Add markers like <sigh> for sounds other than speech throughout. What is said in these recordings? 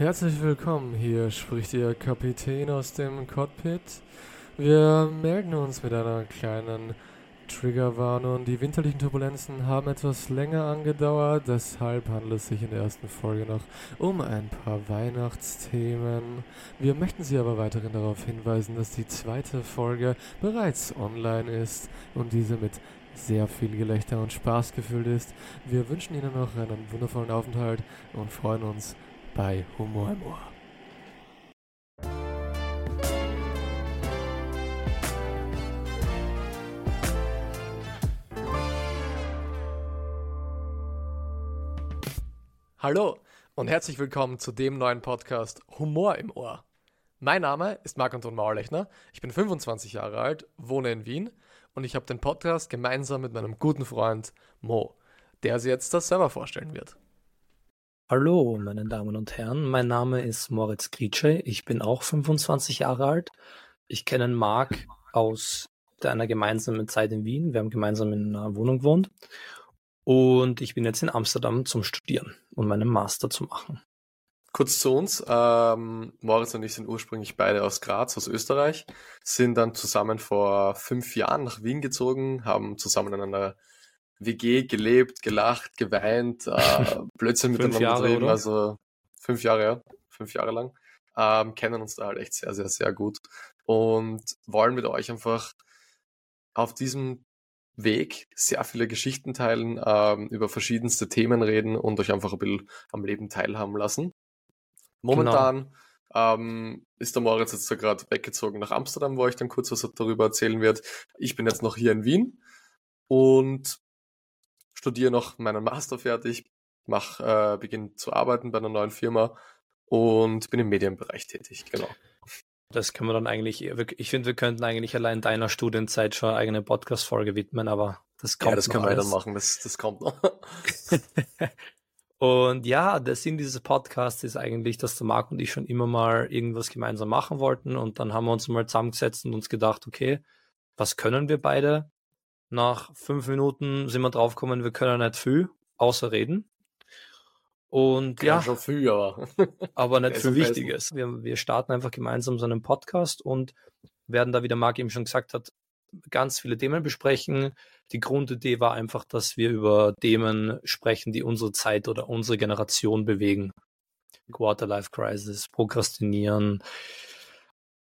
Herzlich willkommen, hier spricht Ihr Kapitän aus dem Cockpit. Wir melden uns mit einer kleinen Triggerwarnung. Die winterlichen Turbulenzen haben etwas länger angedauert, deshalb handelt es sich in der ersten Folge noch um ein paar Weihnachtsthemen. Wir möchten Sie aber weiterhin darauf hinweisen, dass die zweite Folge bereits online ist und diese mit sehr viel Gelächter und Spaß gefüllt ist. Wir wünschen Ihnen noch einen wundervollen Aufenthalt und freuen uns bei Humor im Ohr. Hallo und herzlich willkommen zu dem neuen Podcast Humor im Ohr. Mein Name ist Marc-Anton Maulechner, ich bin 25 Jahre alt, wohne in Wien und ich habe den Podcast gemeinsam mit meinem guten Freund Mo, der Sie jetzt das selber vorstellen wird. Hallo, meine Damen und Herren. Mein Name ist Moritz Gritsche. Ich bin auch 25 Jahre alt. Ich kenne Marc aus einer gemeinsamen Zeit in Wien. Wir haben gemeinsam in einer Wohnung gewohnt. Und ich bin jetzt in Amsterdam zum Studieren und meinen Master zu machen. Kurz zu uns. Ähm, Moritz und ich sind ursprünglich beide aus Graz, aus Österreich, sind dann zusammen vor fünf Jahren nach Wien gezogen, haben zusammen in einer WG gelebt, gelacht, geweint, äh, <laughs> Blödsinn miteinander Jahre, getrieben, oder? also fünf Jahre, ja, fünf Jahre lang. Ähm, kennen uns da halt echt sehr, sehr, sehr gut und wollen mit euch einfach auf diesem Weg sehr viele Geschichten teilen, ähm, über verschiedenste Themen reden und euch einfach ein bisschen am Leben teilhaben lassen. Momentan genau. ähm, ist der Moritz jetzt gerade weggezogen nach Amsterdam, wo ich dann kurz was darüber erzählen werde. Ich bin jetzt noch hier in Wien und studiere noch meinen Master fertig, mach, äh, beginne zu arbeiten bei einer neuen Firma und bin im Medienbereich tätig, genau. Das können wir dann eigentlich, ich finde, wir könnten eigentlich allein deiner Studienzeit schon eine eigene Podcast-Folge widmen, aber das kommt Ja, das können wir dann machen, das, das kommt noch. <laughs> und ja, der Sinn dieses Podcasts ist eigentlich, dass der Marc und ich schon immer mal irgendwas gemeinsam machen wollten und dann haben wir uns mal zusammengesetzt und uns gedacht, okay, was können wir beide? Nach fünf Minuten sind wir draufgekommen, wir können nicht viel, außer reden. Und ja, ja schon viel, aber, <laughs> aber nicht viel Wichtiges. Wir, wir starten einfach gemeinsam so einen Podcast und werden da, wie der Marc eben schon gesagt hat, ganz viele Themen besprechen. Die Grundidee war einfach, dass wir über Themen sprechen, die unsere Zeit oder unsere Generation bewegen. Quarterlife Crisis, Prokrastinieren,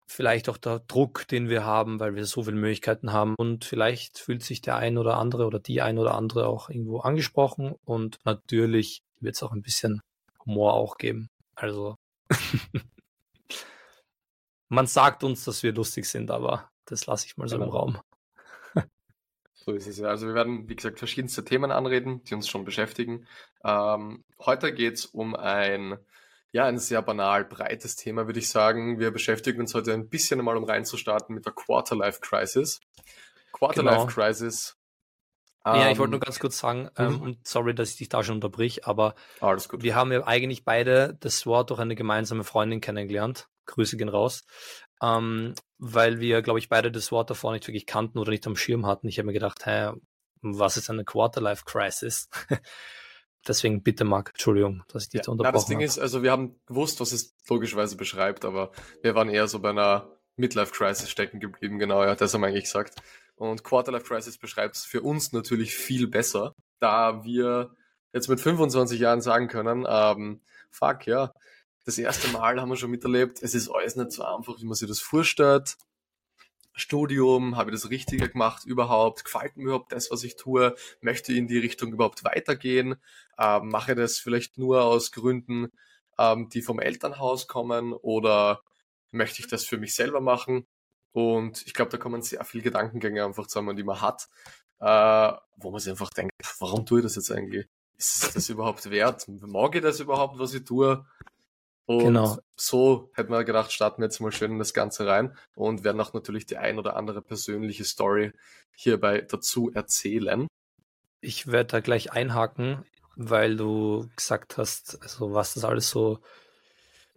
vielleicht auch der Druck, den wir haben, weil wir so viele Möglichkeiten haben. Und vielleicht fühlt sich der ein oder andere oder die ein oder andere auch irgendwo angesprochen. Und natürlich wird es auch ein bisschen Humor auch geben. Also <laughs> man sagt uns, dass wir lustig sind, aber das lasse ich mal so genau. im Raum. So ist es ja. Also wir werden, wie gesagt, verschiedenste Themen anreden, die uns schon beschäftigen. Ähm, heute geht es um ein ja, ein sehr banal breites Thema, würde ich sagen. Wir beschäftigen uns heute ein bisschen einmal, um reinzustarten, mit der Quarterlife Crisis. Quarterlife genau. Crisis. Ja, ich wollte nur ähm, ganz kurz sagen, ähm, mhm. und sorry, dass ich dich da schon unterbrich, aber wir haben ja eigentlich beide das Wort durch eine gemeinsame Freundin kennengelernt. Grüße gehen raus. Ähm, weil wir, glaube ich, beide das Wort davor nicht wirklich kannten oder nicht am Schirm hatten. Ich habe mir gedacht, hä, was ist eine Quarterlife Crisis? <laughs> Deswegen bitte, Marc, Entschuldigung, dass ich dich ja, unterbrochen habe. Das Ding habe. ist, also wir haben gewusst, was es logischerweise beschreibt, aber wir waren eher so bei einer Midlife-Crisis stecken geblieben, genau, ja, das haben wir eigentlich gesagt. Und Quarterlife-Crisis beschreibt es für uns natürlich viel besser, da wir jetzt mit 25 Jahren sagen können, ähm, fuck, ja, das erste Mal haben wir schon miterlebt, es ist alles nicht so einfach, wie man sich das vorstellt. Studium, habe ich das Richtige gemacht überhaupt? Gefällt mir überhaupt das, was ich tue? Möchte ich in die Richtung überhaupt weitergehen? Ähm, mache das vielleicht nur aus Gründen, ähm, die vom Elternhaus kommen oder möchte ich das für mich selber machen? Und ich glaube, da kommen sehr viele Gedankengänge einfach zusammen, die man hat, äh, wo man sich einfach denkt, warum tue ich das jetzt eigentlich? Ist es das überhaupt wert? Mag ich das überhaupt, was ich tue? Und genau. so hätten wir gedacht, starten wir jetzt mal schön in das Ganze rein und werden auch natürlich die ein oder andere persönliche Story hierbei dazu erzählen. Ich werde da gleich einhaken, weil du gesagt hast, also was das alles so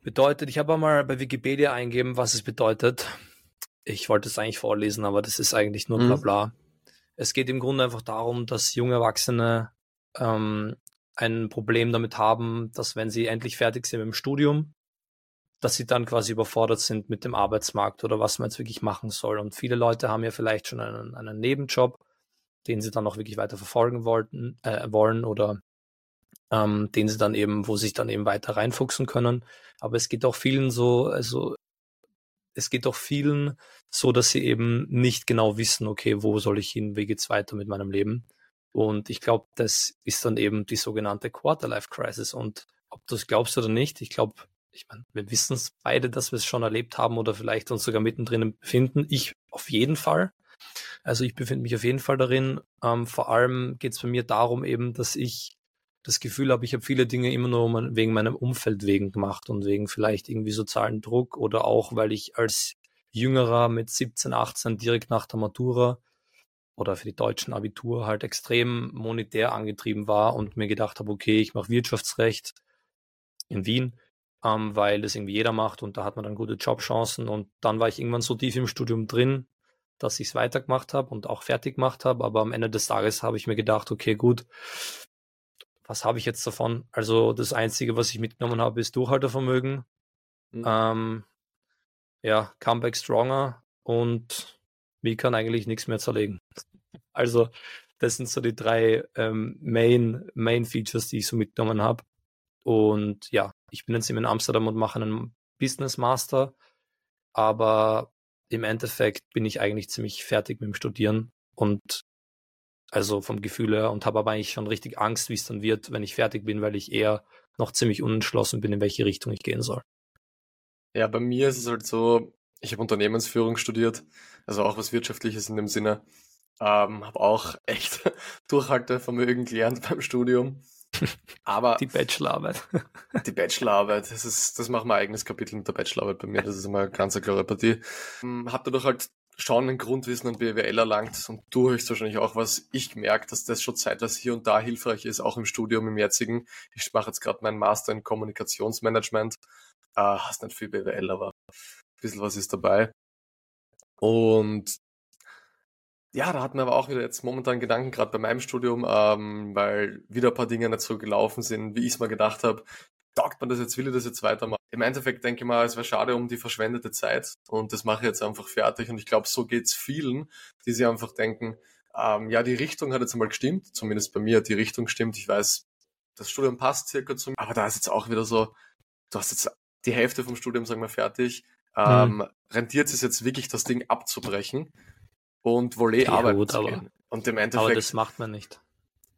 bedeutet. Ich habe mal bei Wikipedia eingeben, was es bedeutet. Ich wollte es eigentlich vorlesen, aber das ist eigentlich nur bla mhm. bla. Mhm. Es geht im Grunde einfach darum, dass junge Erwachsene ähm, ein Problem damit haben, dass wenn sie endlich fertig sind mit dem Studium, dass sie dann quasi überfordert sind mit dem Arbeitsmarkt oder was man jetzt wirklich machen soll. Und viele Leute haben ja vielleicht schon einen, einen Nebenjob, den sie dann auch wirklich weiter verfolgen wollten, äh, wollen oder ähm, den sie dann eben, wo sie sich dann eben weiter reinfuchsen können. Aber es geht auch vielen so, also es geht auch vielen so, dass sie eben nicht genau wissen, okay, wo soll ich hin, wie geht's weiter mit meinem Leben? Und ich glaube, das ist dann eben die sogenannte Quarterlife Crisis. Und ob du es glaubst oder nicht, ich glaube, ich meine, wir wissen es beide, dass wir es schon erlebt haben oder vielleicht uns sogar mittendrin befinden. Ich auf jeden Fall. Also ich befinde mich auf jeden Fall darin. Ähm, vor allem geht es bei mir darum eben, dass ich das Gefühl habe, ich habe viele Dinge immer nur wegen meinem Umfeld wegen gemacht und wegen vielleicht irgendwie sozialen Druck oder auch, weil ich als Jüngerer mit 17, 18 direkt nach der Matura oder für die deutschen Abitur halt extrem monetär angetrieben war und mir gedacht habe, okay, ich mache Wirtschaftsrecht in Wien, ähm, weil das irgendwie jeder macht und da hat man dann gute Jobchancen und dann war ich irgendwann so tief im Studium drin, dass ich es weitergemacht habe und auch fertig gemacht habe, aber am Ende des Tages habe ich mir gedacht, okay, gut, was habe ich jetzt davon? Also das Einzige, was ich mitgenommen habe, ist Durchhaltevermögen. Mhm. Ähm, ja, Comeback Stronger und wie kann eigentlich nichts mehr zerlegen. Also das sind so die drei ähm, Main, Main Features, die ich so mitgenommen habe. Und ja, ich bin jetzt eben in Amsterdam und mache einen Business Master, aber im Endeffekt bin ich eigentlich ziemlich fertig mit dem Studieren und also vom Gefühl her und habe aber eigentlich schon richtig Angst, wie es dann wird, wenn ich fertig bin, weil ich eher noch ziemlich unentschlossen bin, in welche Richtung ich gehen soll. Ja, bei mir ist es halt so, ich habe Unternehmensführung studiert, also auch was Wirtschaftliches in dem Sinne. Ähm, habe auch echt <laughs> Durchhaltevermögen gelernt beim Studium. Aber die Bachelorarbeit. <laughs> die Bachelorarbeit, das ist, das machen wir ein eigenes Kapitel mit der Bachelorarbeit bei mir. Das ist immer eine ganz klare Partie. Ähm, hab dadurch halt schon ein Grundwissen an BWL erlangt und du höchstwahrscheinlich auch was. Ich gemerkt, dass das schon zeitweise hier und da hilfreich ist, auch im Studium im jetzigen. Ich mache jetzt gerade meinen Master in Kommunikationsmanagement. Äh, hast nicht viel BWL, aber bisschen was ist dabei. Und ja, da hatten wir aber auch wieder jetzt momentan Gedanken, gerade bei meinem Studium, ähm, weil wieder ein paar Dinge nicht so gelaufen sind, wie ich es mal gedacht habe taugt man das jetzt, will ich das jetzt weitermachen? Im Endeffekt denke ich mal, es wäre schade um die verschwendete Zeit und das mache ich jetzt einfach fertig und ich glaube, so geht's vielen, die sich einfach denken, ähm, ja, die Richtung hat jetzt einmal gestimmt, zumindest bei mir hat die Richtung gestimmt, ich weiß, das Studium passt circa zu mir, aber da ist jetzt auch wieder so, du hast jetzt die Hälfte vom Studium, sagen wir, fertig, ähm, mhm. rentiert es jetzt wirklich, das Ding abzubrechen und wohl eh arbeiten gut, zu gehen. Und im Endeffekt. Aber das macht man nicht.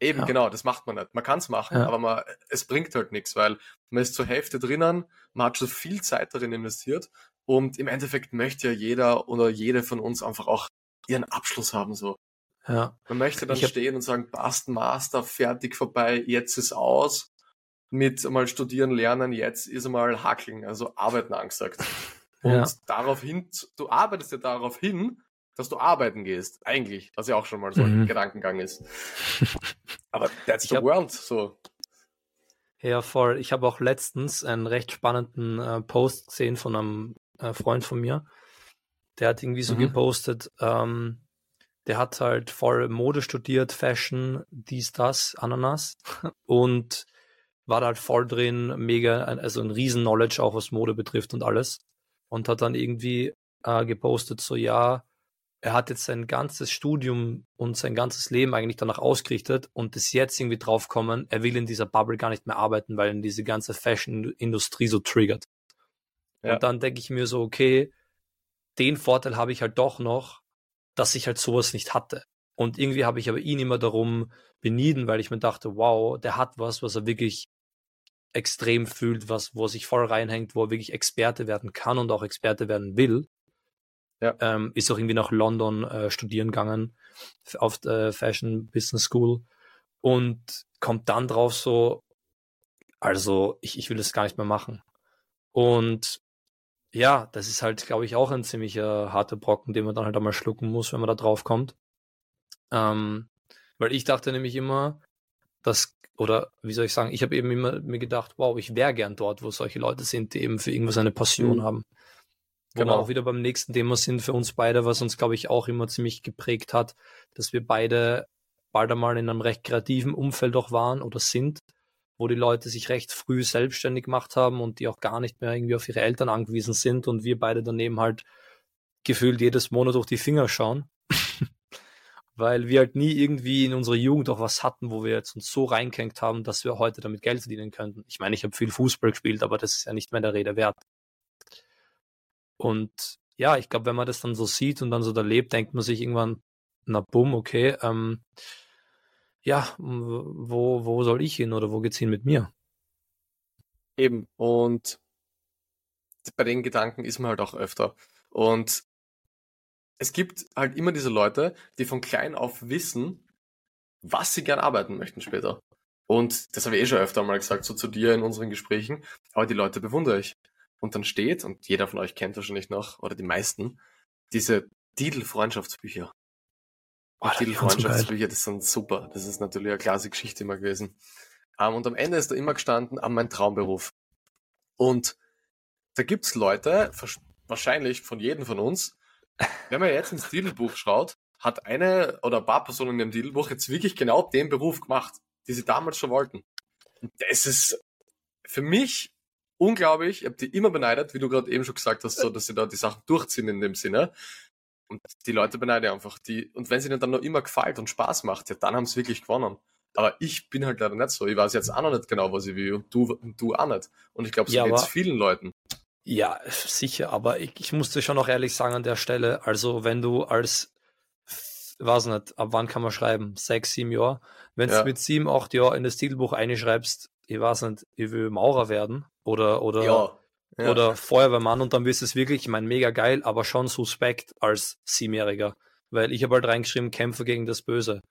Eben, ja. genau, das macht man nicht. Man kann es machen, ja. aber man, es bringt halt nichts, weil man ist zur Hälfte drinnen, man hat schon viel Zeit darin investiert und im Endeffekt möchte ja jeder oder jede von uns einfach auch ihren Abschluss haben, so. Ja. Man möchte dann hab... stehen und sagen, passt, Master, fertig, vorbei, jetzt ist aus. Mit mal studieren, lernen, jetzt ist mal hackeln, also arbeiten angesagt. Und ja. daraufhin, du arbeitest ja darauf hin, dass du arbeiten gehst. Eigentlich, was ja auch schon mal so mhm. ein Gedankengang ist. <laughs> Aber that's the hab, world, so. Ja, voll. Ich habe auch letztens einen recht spannenden äh, Post gesehen von einem äh, Freund von mir. Der hat irgendwie so mhm. gepostet, ähm, der hat halt voll Mode studiert, Fashion, dies, das, Ananas <laughs> und war da halt voll drin, mega, also ein riesen Knowledge auch was Mode betrifft und alles. Und hat dann irgendwie äh, gepostet, so ja, er hat jetzt sein ganzes Studium und sein ganzes Leben eigentlich danach ausgerichtet und ist jetzt irgendwie draufkommen, er will in dieser Bubble gar nicht mehr arbeiten, weil ihn diese ganze Fashion-Industrie so triggert. Ja. Und dann denke ich mir so, okay, den Vorteil habe ich halt doch noch, dass ich halt sowas nicht hatte. Und irgendwie habe ich aber ihn immer darum benieden, weil ich mir dachte, wow, der hat was, was er wirklich extrem fühlt, was, wo er sich voll reinhängt, wo er wirklich Experte werden kann und auch Experte werden will. Ja. Ähm, ist auch irgendwie nach London äh, studieren gegangen auf der Fashion Business School und kommt dann drauf so, also ich, ich will das gar nicht mehr machen. Und ja, das ist halt, glaube ich, auch ein ziemlicher harter Brocken, den man dann halt einmal schlucken muss, wenn man da drauf kommt. Ähm, weil ich dachte nämlich immer, dass, oder wie soll ich sagen, ich habe eben immer mir gedacht, wow, ich wäre gern dort, wo solche Leute sind, die eben für irgendwas eine Passion mhm. haben. Wo genau. wir auch wieder beim nächsten Thema sind für uns beide, was uns, glaube ich, auch immer ziemlich geprägt hat, dass wir beide bald einmal in einem recht kreativen Umfeld auch waren oder sind. wo die Leute sich recht früh selbstständig gemacht haben und die auch gar nicht mehr irgendwie auf ihre Eltern angewiesen sind und wir beide daneben halt gefühlt jedes Monat durch die Finger schauen. Weil wir halt nie irgendwie in unserer Jugend auch was hatten, wo wir jetzt uns so reingehängt haben, dass wir heute damit Geld verdienen könnten. Ich meine, ich habe viel Fußball gespielt, aber das ist ja nicht mehr der Rede wert. Und ja, ich glaube, wenn man das dann so sieht und dann so da lebt, denkt man sich irgendwann, na bumm, okay, ähm, ja, wo, wo soll ich hin oder wo geht's hin mit mir? Eben, und bei den Gedanken ist man halt auch öfter. Und es gibt halt immer diese Leute, die von klein auf wissen, was sie gern arbeiten möchten später. Und das habe ich eh schon öfter mal gesagt, so zu dir in unseren Gesprächen. Aber die Leute bewundere ich. Und dann steht, und jeder von euch kennt wahrscheinlich noch, oder die meisten, diese Titel-Freundschaftsbücher. Oh, Titel-Freundschaftsbücher, das sind super. Das ist natürlich eine klasse Geschichte immer gewesen. Um, ähm, und am Ende ist da immer gestanden, an mein Traumberuf. Und da gibt's Leute, wahrscheinlich von jedem von uns, wenn man jetzt ins Titelbuch schaut, hat eine oder ein paar Personen in dem Titelbuch jetzt wirklich genau den Beruf gemacht, die sie damals schon wollten. Und das ist für mich unglaublich. Ich habe die immer beneidet, wie du gerade eben schon gesagt hast, so, dass sie da die Sachen durchziehen in dem Sinne. Und die Leute beneide einfach. Die, und wenn sie ihnen dann noch immer gefällt und Spaß macht, ja, dann haben sie wirklich gewonnen. Aber ich bin halt leider nicht so. Ich weiß jetzt auch noch nicht genau, was ich will. Und du, und du auch nicht. Und ich glaube, so ja, geht es vielen Leuten. Ja, sicher. Aber ich, ich musste schon noch ehrlich sagen an der Stelle, also wenn du als weiß nicht, ab wann kann man schreiben? Sechs, sieben Jahre. Wenn du ja. mit sieben, acht Jahren in das Titelbuch einschreibst, ich weiß nicht, ich will Maurer werden oder, oder, ja. Ja. oder Feuerwehrmann und dann wirst du es wirklich, ich meine, mega geil, aber schon suspekt als Siebenjähriger. Weil ich habe halt reingeschrieben, Kämpfe gegen das Böse.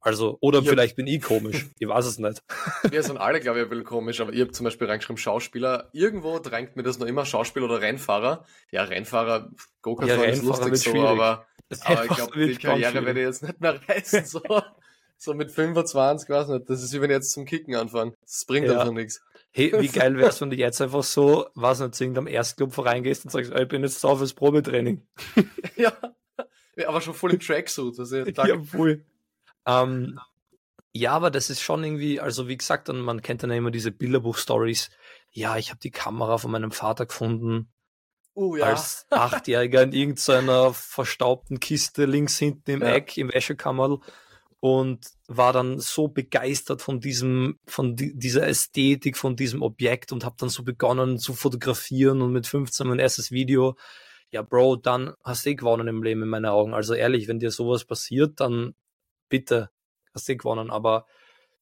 Also, oder ich vielleicht bin ich komisch. <laughs> Ich weiß es nicht. Wir sind alle, glaube ich, ein bisschen komisch, aber ich habe zum Beispiel reingeschrieben Schauspieler. Irgendwo drängt mir das noch immer Schauspieler oder Rennfahrer. Ja, Rennfahrer, Go-Kart ja, ist lustig so, aber, <laughs> aber ich glaube, die Karriere werde ich jetzt nicht mehr reißen. So, so mit 25, weiß nicht. Das ist wie wenn ich jetzt zum Kicken anfange. Das bringt ja. einfach nichts. Hey, wie <laughs> geil wär's, wenn du jetzt einfach so, was nicht, zu irgendeinem Erstclub reingehst und sagst, ich bin jetzt da fürs Probetraining. ja. ja. aber schon voll im Tracksuit. Also ja, voll. Ähm, ja, aber das ist schon irgendwie, also wie gesagt, und man kennt dann immer diese Bilderbuch-Stories. Ja, ich habe die Kamera von meinem Vater gefunden. Uh, ja. Als Achtjähriger in irgendeiner verstaubten Kiste links hinten im ja. Eck im Wäschekammerl und war dann so begeistert von diesem, von die, dieser Ästhetik, von diesem Objekt und habe dann so begonnen zu fotografieren und mit 15 mein erstes Video. Ja, Bro, dann hast du eh gewonnen im Leben in meinen Augen. Also ehrlich, wenn dir sowas passiert, dann bitte, hast du gewonnen. Aber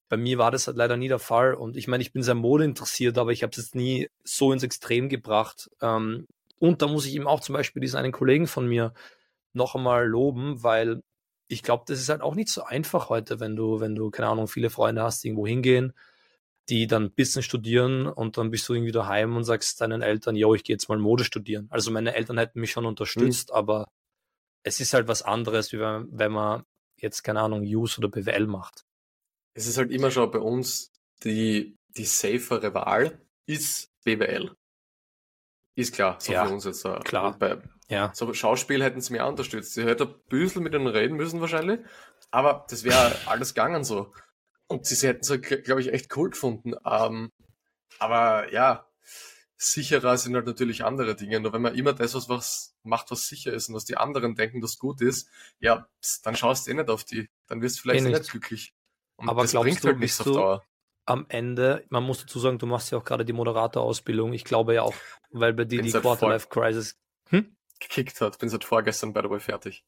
bei mir war das halt leider nie der Fall. Und ich meine, ich bin sehr Mode interessiert, aber ich habe es jetzt nie so ins Extrem gebracht. Ähm, und da muss ich eben auch zum Beispiel diesen einen Kollegen von mir noch einmal loben, weil ich glaube, das ist halt auch nicht so einfach heute, wenn du, wenn du, keine Ahnung, viele Freunde hast, die irgendwo hingehen, die dann ein bisschen studieren und dann bist du irgendwie daheim und sagst deinen Eltern, yo, ich gehe jetzt mal Mode studieren. Also meine Eltern hätten mich schon unterstützt, mhm. aber es ist halt was anderes, wie wenn, wenn man jetzt, keine Ahnung, Use oder BWL macht. Es ist halt immer schon bei uns die, die safere Wahl ist BWL. Ist klar, so ja, für uns jetzt. Uh, klar. Bei ja. so Schauspiel hätten sie mir unterstützt. Sie hätte ein bisschen mit ihnen reden müssen wahrscheinlich, aber das wäre <laughs> alles gegangen so. Und sie, sie hätten es, glaube ich, echt cool gefunden. Ähm, aber ja, sicherer sind halt natürlich andere Dinge. Nur wenn man immer das, was, was macht, was sicher ist und was die anderen denken, das gut ist, ja, dann schaust du eh nicht auf die. Dann wirst du vielleicht eh nicht. nicht glücklich. Und Aber das bringt du, halt nichts auf Dauer. Am Ende, man muss dazu sagen, du machst ja auch gerade die Moderator-Ausbildung. Ich glaube ja auch, weil bei dir die Quarterlife-Crisis hm? gekickt hat. Bin seit vorgestern, by the way, fertig.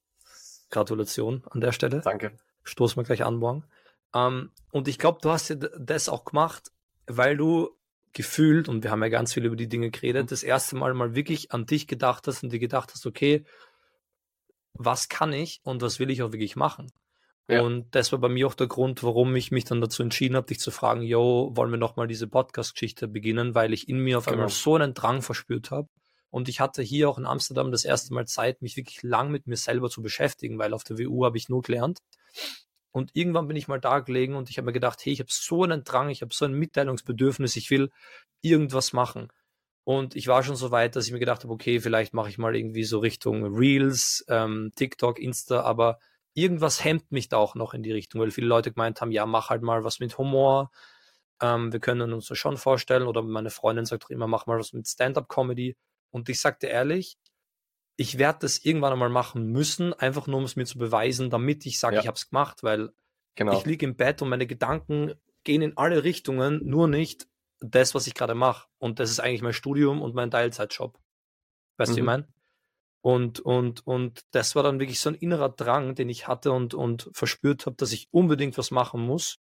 Gratulation an der Stelle. Danke. Stoßen wir gleich an morgen. Um, und ich glaube, du hast ja das auch gemacht, weil du gefühlt, und wir haben ja ganz viel über die Dinge geredet, mhm. das erste Mal mal wirklich an dich gedacht hast und dir gedacht hast, okay, was kann ich und was will ich auch wirklich machen? Ja. Und das war bei mir auch der Grund, warum ich mich dann dazu entschieden habe, dich zu fragen, yo, wollen wir nochmal diese Podcast-Geschichte beginnen, weil ich in mir auf genau. einmal so einen Drang verspürt habe. Und ich hatte hier auch in Amsterdam das erste Mal Zeit, mich wirklich lang mit mir selber zu beschäftigen, weil auf der WU habe ich nur gelernt. Und irgendwann bin ich mal da gelegen und ich habe mir gedacht, hey, ich habe so einen Drang, ich habe so ein Mitteilungsbedürfnis, ich will irgendwas machen. Und ich war schon so weit, dass ich mir gedacht habe, okay, vielleicht mache ich mal irgendwie so Richtung Reels, ähm, TikTok, Insta, aber irgendwas hemmt mich da auch noch in die Richtung, weil viele Leute gemeint haben, ja, mach halt mal was mit Humor, ähm, wir können uns das schon vorstellen. Oder meine Freundin sagt immer, mach mal was mit Stand-up-Comedy. Und ich sagte ehrlich, ich werde das irgendwann einmal machen müssen, einfach nur um es mir zu beweisen, damit ich sage, ja. ich habe es gemacht, weil genau. ich liege im Bett und meine Gedanken gehen in alle Richtungen, nur nicht das, was ich gerade mache. Und das ist eigentlich mein Studium und mein Teilzeitjob. Weißt mhm. du, wie ich mhm. meine? Und, und, und das war dann wirklich so ein innerer Drang, den ich hatte und, und verspürt habe, dass ich unbedingt was machen muss.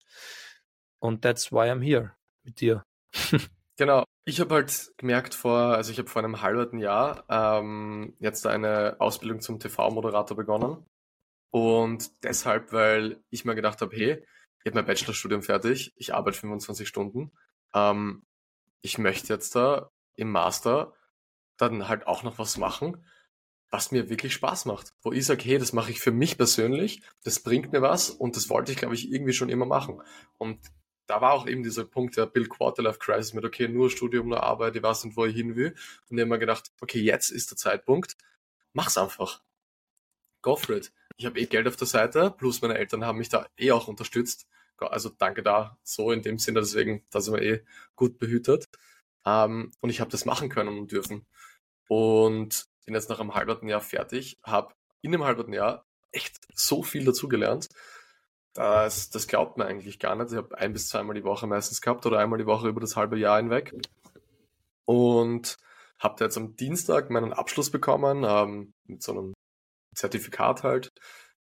Und that's why I'm here mit dir. <laughs> genau. Ich habe halt gemerkt vor, also ich habe vor einem halben Jahr ähm, jetzt eine Ausbildung zum TV-Moderator begonnen. Und deshalb, weil ich mir gedacht habe, hey, ich habe mein Bachelorstudium fertig, ich arbeite 25 Stunden. Ähm, ich möchte jetzt da im Master dann halt auch noch was machen, was mir wirklich Spaß macht. Wo ich sage, hey, das mache ich für mich persönlich, das bringt mir was und das wollte ich, glaube ich, irgendwie schon immer machen. Und da war auch eben dieser Punkt der Bill Quarterlife Crisis mit, okay, nur Studium, nur Arbeit, ich weiß nicht, wo ich hin will. Und ich habe mir gedacht, okay, jetzt ist der Zeitpunkt, mach's einfach. Go for it. Ich habe eh Geld auf der Seite, plus meine Eltern haben mich da eh auch unterstützt. Also danke da so in dem Sinne, deswegen, da sind wir eh gut behütet. Ähm, und ich habe das machen können und dürfen. Und bin jetzt nach einem halben Jahr fertig, habe in einem halben Jahr echt so viel dazugelernt. Das, das glaubt man eigentlich gar nicht. Ich habe ein bis zweimal die Woche meistens gehabt oder einmal die Woche über das halbe Jahr hinweg. Und habe jetzt am Dienstag meinen Abschluss bekommen, ähm, mit so einem Zertifikat halt.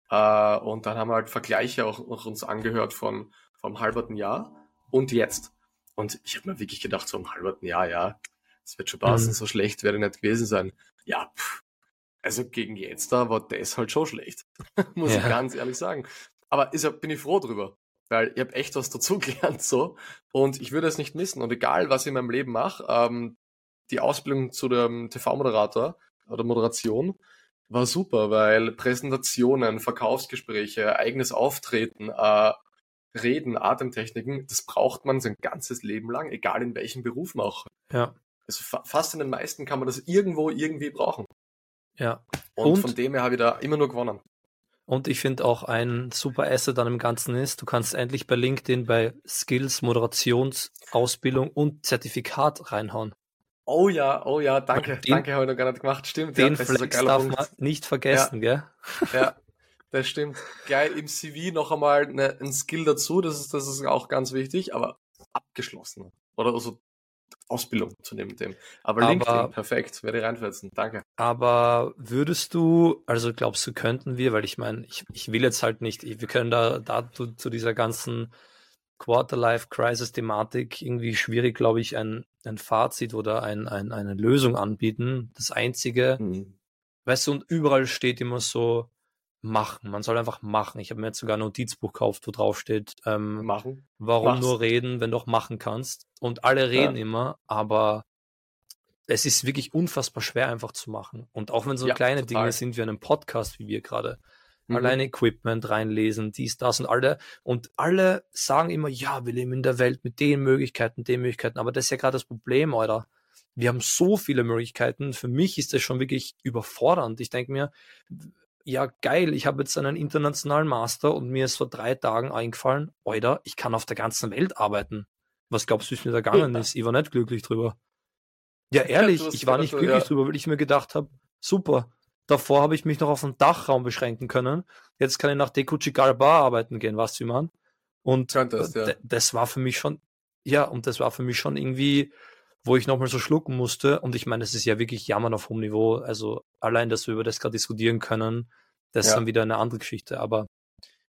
Äh, und dann haben wir halt Vergleiche auch, auch uns angehört von vom halben Jahr und jetzt. Und ich habe mir wirklich gedacht, so im halben Jahr, ja, es wird schon passen, mhm. so schlecht werde nicht gewesen sein. Ja, pff, also gegen jetzt da war das halt schon schlecht. <laughs> Muss ja. ich ganz ehrlich sagen. Aber ist, bin ich froh drüber, weil ich habe echt was <laughs> dazugelernt so und ich würde es nicht missen. Und egal, was ich in meinem Leben mache, ähm, die Ausbildung zu dem TV-Moderator oder Moderation war super, weil Präsentationen, Verkaufsgespräche, eigenes Auftreten, äh, Reden, Atemtechniken, das braucht man sein ganzes Leben lang, egal in welchem Beruf man auch. Ja. Also fa fast in den meisten kann man das irgendwo irgendwie brauchen. Ja. Und, und von dem her habe ich da immer nur gewonnen. Und ich finde auch ein super Asset an dem Ganzen ist, du kannst endlich bei LinkedIn bei Skills, Moderationsausbildung und Zertifikat reinhauen. Oh ja, oh ja, danke, den, danke, habe ich noch gar nicht gemacht. Stimmt, den ja, Flex darf Punkt. man nicht vergessen, ja. gell? Ja, <laughs> das stimmt. Geil, im CV noch einmal eine, ein Skill dazu, das ist, das ist auch ganz wichtig, aber abgeschlossen. Oder also Ausbildung zu nehmen dem. Aber, aber LinkedIn, perfekt, werde ich reinfetzen. Danke. Aber würdest du, also glaubst du, könnten wir, weil ich meine, ich, ich will jetzt halt nicht, wir können da, da zu, zu dieser ganzen Quarter-Life-Crisis-Thematik irgendwie schwierig, glaube ich, ein, ein Fazit oder ein, ein, eine Lösung anbieten. Das Einzige, mhm. weißt du, und überall steht immer so, machen. Man soll einfach machen. Ich habe mir jetzt sogar ein Notizbuch gekauft, wo drauf steht, ähm, machen. Warum Mach's. nur reden, wenn du auch machen kannst? Und alle reden ja. immer, aber es ist wirklich unfassbar schwer einfach zu machen. Und auch wenn so ja, kleine total. Dinge sind wie einen Podcast, wie wir gerade, mhm. allein Equipment reinlesen, dies, das und alle. Und alle sagen immer, ja, wir leben in der Welt mit den Möglichkeiten, den Möglichkeiten. Aber das ist ja gerade das Problem, oder? Wir haben so viele Möglichkeiten. Für mich ist das schon wirklich überfordernd. Ich denke mir, ja geil, ich habe jetzt einen internationalen Master und mir ist vor drei Tagen eingefallen, Alter, ich kann auf der ganzen Welt arbeiten. Was glaubst du, wie es mir da gegangen ist? Ich war nicht glücklich drüber. Ja, ehrlich, ich war nicht glücklich drüber, weil ich mir gedacht habe, super, davor habe ich mich noch auf den Dachraum beschränken können. Jetzt kann ich nach Bar arbeiten gehen, weißt du, wie man? Und das, ja. das war für mich schon, ja, und das war für mich schon irgendwie wo ich nochmal so schlucken musste. Und ich meine, es ist ja wirklich Jammern auf hohem Niveau. Also allein, dass wir über das gerade diskutieren können, das ja. ist dann wieder eine andere Geschichte. Aber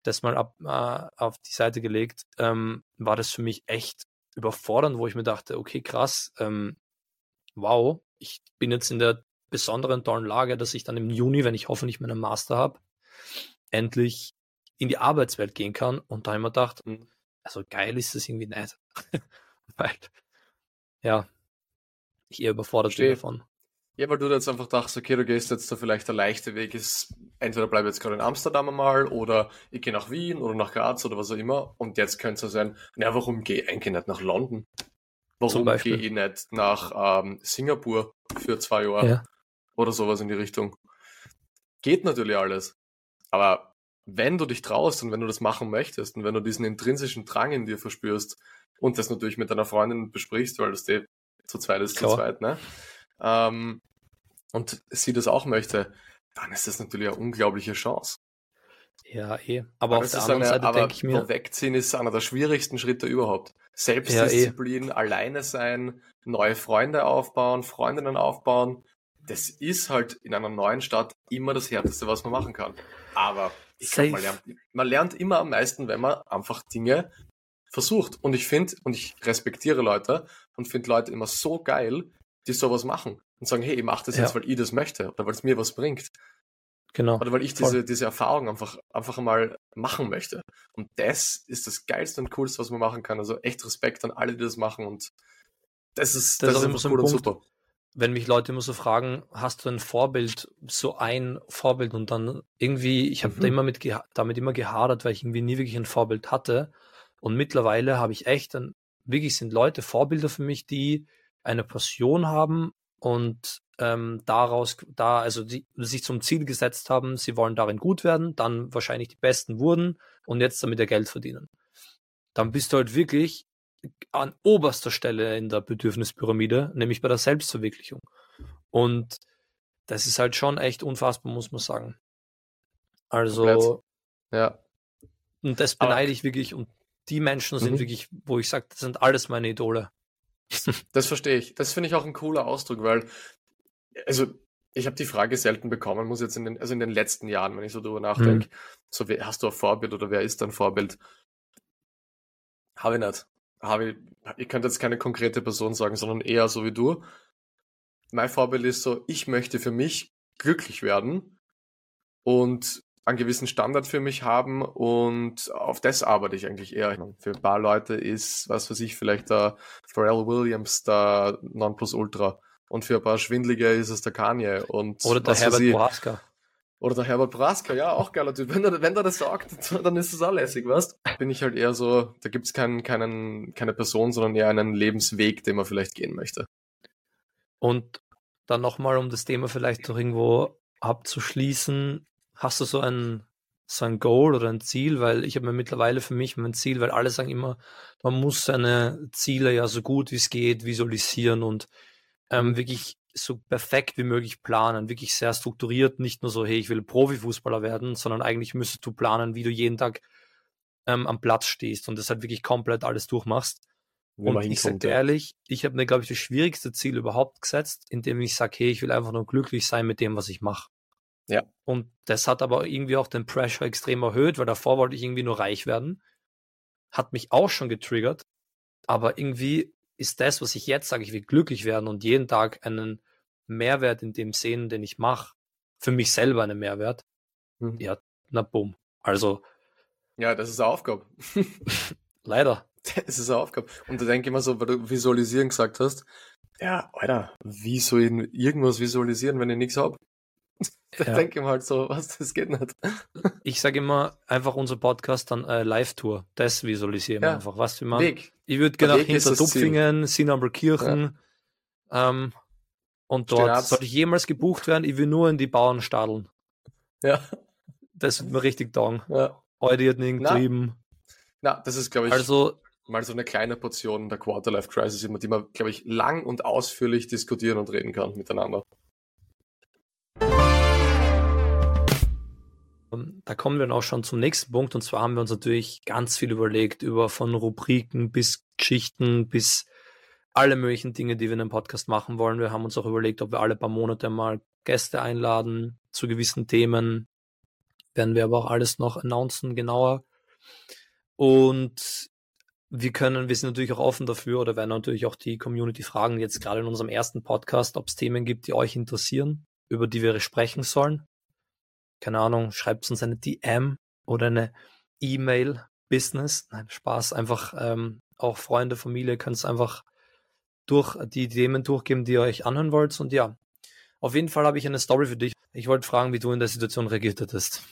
das mal ab, äh, auf die Seite gelegt, ähm, war das für mich echt überfordernd, wo ich mir dachte, okay, krass, ähm, wow, ich bin jetzt in der besonderen tollen Lage, dass ich dann im Juni, wenn ich hoffentlich meinen Master habe, endlich in die Arbeitswelt gehen kann. Und da habe ich mir gedacht, hm, also geil ist das irgendwie nicht. <laughs> Weil, ja, ich eher überfordert Verstehe. bin davon. Ja, weil du jetzt einfach dachtest, okay, du gehst jetzt da vielleicht der leichte Weg ist, entweder bleibe jetzt gerade in Amsterdam einmal oder ich gehe nach Wien oder nach Graz oder was auch immer. Und jetzt könnte es sein, na, warum gehe ich eigentlich nicht nach London? Warum gehe ich nicht nach ähm, Singapur für zwei Jahre? Ja. Oder sowas in die Richtung. Geht natürlich alles. Aber wenn du dich traust und wenn du das machen möchtest und wenn du diesen intrinsischen Drang in dir verspürst, und das natürlich mit deiner Freundin besprichst, weil das eh zu zweit ist, Klar. zu zweit, ne? Ähm, und sie das auch möchte, dann ist das natürlich eine unglaubliche Chance. Ja, eh. Aber, aber auf der anderen eine, Seite denke ich mir. Wegziehen ist einer der schwierigsten Schritte überhaupt. Selbstdisziplin, ja, eh. alleine sein, neue Freunde aufbauen, Freundinnen aufbauen. Das ist halt in einer neuen Stadt immer das Härteste, was man machen kann. Aber ich glaub, man, lernt, man lernt immer am meisten, wenn man einfach Dinge versucht. Und ich finde, und ich respektiere Leute und finde Leute immer so geil, die sowas machen und sagen, hey, ich mache das ja. jetzt, weil ich das möchte oder weil es mir was bringt. Genau. Oder weil ich diese, diese Erfahrung einfach, einfach mal machen möchte. Und das ist das Geilste und Coolste, was man machen kann. Also echt Respekt an alle, die das machen. Und das ist, das, das ist, immer so cool und super. Wenn mich Leute immer so fragen, hast du ein Vorbild, so ein Vorbild und dann irgendwie, ich habe mhm. da immer mit damit immer gehadert, weil ich irgendwie nie wirklich ein Vorbild hatte. Und mittlerweile habe ich echt ein, wirklich sind Leute Vorbilder für mich, die eine Passion haben und ähm, daraus, da, also die sich zum Ziel gesetzt haben, sie wollen darin gut werden, dann wahrscheinlich die Besten wurden und jetzt damit ihr Geld verdienen. Dann bist du halt wirklich an oberster Stelle in der Bedürfnispyramide, nämlich bei der Selbstverwirklichung. Und das ist halt schon echt unfassbar, muss man sagen. Also, ja. Und das beneide Aber, ich wirklich. Und die Menschen sind mhm. wirklich, wo ich sage, das sind alles meine Idole. <laughs> Das verstehe ich. Das finde ich auch ein cooler Ausdruck, weil also ich habe die Frage selten bekommen, muss jetzt in den, also in den letzten Jahren, wenn ich so drüber nachdenke, mhm. so wer, hast du ein Vorbild oder wer ist dein Vorbild? Habe ich nicht. Habe ich, ich könnte jetzt keine konkrete Person sagen, sondern eher so wie du. Mein Vorbild ist so, ich möchte für mich glücklich werden und einen gewissen Standard für mich haben und auf das arbeite ich eigentlich eher. Für ein paar Leute ist, was weiß ich, vielleicht der Pharrell Williams der Nonplusultra. Und für ein paar Schwindlige ist es der Kanye. Und Oder der Herbert Boaska. Oder der Herbert Braska, ja, auch geiler Typ. Wenn der, wenn der das sagt, <laughs> dann ist es auch lässig, weißt Bin ich halt eher so, da gibt's keinen, keinen, keine Person, sondern eher einen Lebensweg, den man vielleicht gehen möchte. Und dann nochmal, um das Thema vielleicht doch irgendwo abzuschließen, hast du so ein, so ein Goal oder ein Ziel? Weil ich habe mir mittlerweile für mich mein Ziel, weil alle sagen immer, man muss seine Ziele ja so gut wie es geht visualisieren und ähm, wirklich so perfekt wie möglich planen, wirklich sehr strukturiert, nicht nur so, hey, ich will Profifußballer werden, sondern eigentlich müsstest du planen, wie du jeden Tag ähm, am Platz stehst und das halt wirklich komplett alles durchmachst. und ich sage dir ehrlich, ich habe mir, glaube ich, das schwierigste Ziel überhaupt gesetzt, indem ich sage, hey, ich will einfach nur glücklich sein mit dem, was ich mache. Ja. Und das hat aber irgendwie auch den Pressure extrem erhöht, weil davor wollte ich irgendwie nur reich werden. Hat mich auch schon getriggert. Aber irgendwie ist das, was ich jetzt sage, ich will glücklich werden und jeden Tag einen Mehrwert in dem sehen, den ich mache, für mich selber einen Mehrwert. Mhm. Ja, na bumm. Also. Ja, das ist eine Aufgabe. <laughs> leider. <laughs> Das ist eine Aufgabe. Und da denke ich immer so, weil du visualisieren gesagt hast, ja, Alter, wie soll ich irgendwas visualisieren, wenn ich nichts habe? <laughs> Da ja. denke ich mir halt so, was, das geht nicht. <laughs> Ich sage immer, einfach unser Podcast dann äh, Live-Tour. Das visualisieren wir ja. einfach. Was wir machen. Weg. Ich würde gerne hinter Dupfingen, Sinamberkirchen. Ja. Ähm, und dort sollte ich jemals gebucht werden, ich will nur in die Bauern stadeln. Ja. Das wird mir richtig taugen. Ja. Nicht getrieben. Na, das ist, glaube ich, also, mal so eine kleine Portion der Quarterlife Crisis, die man, glaube ich, lang und ausführlich diskutieren und reden kann miteinander. Da kommen wir dann auch schon zum nächsten Punkt. Und zwar haben wir uns natürlich ganz viel überlegt über von Rubriken bis Geschichten bis alle möglichen Dinge, die wir in einem Podcast machen wollen. Wir haben uns auch überlegt, ob wir alle paar Monate mal Gäste einladen zu gewissen Themen. Werden wir aber auch alles noch announcen, genauer. Und wir können, wir sind natürlich auch offen dafür oder werden natürlich auch die Community fragen, jetzt gerade in unserem ersten Podcast, ob es Themen gibt, die euch interessieren, über die wir sprechen sollen keine Ahnung, schreibt uns eine DM oder eine E-Mail, Business. Nein, Spaß, einfach ähm, auch Freunde, Familie, könnt es einfach durch die Themen durchgeben, die ihr euch anhören wollt. Und ja, auf jeden Fall habe ich eine Story für dich. Ich wollte fragen, wie du in der Situation reagiert hättest.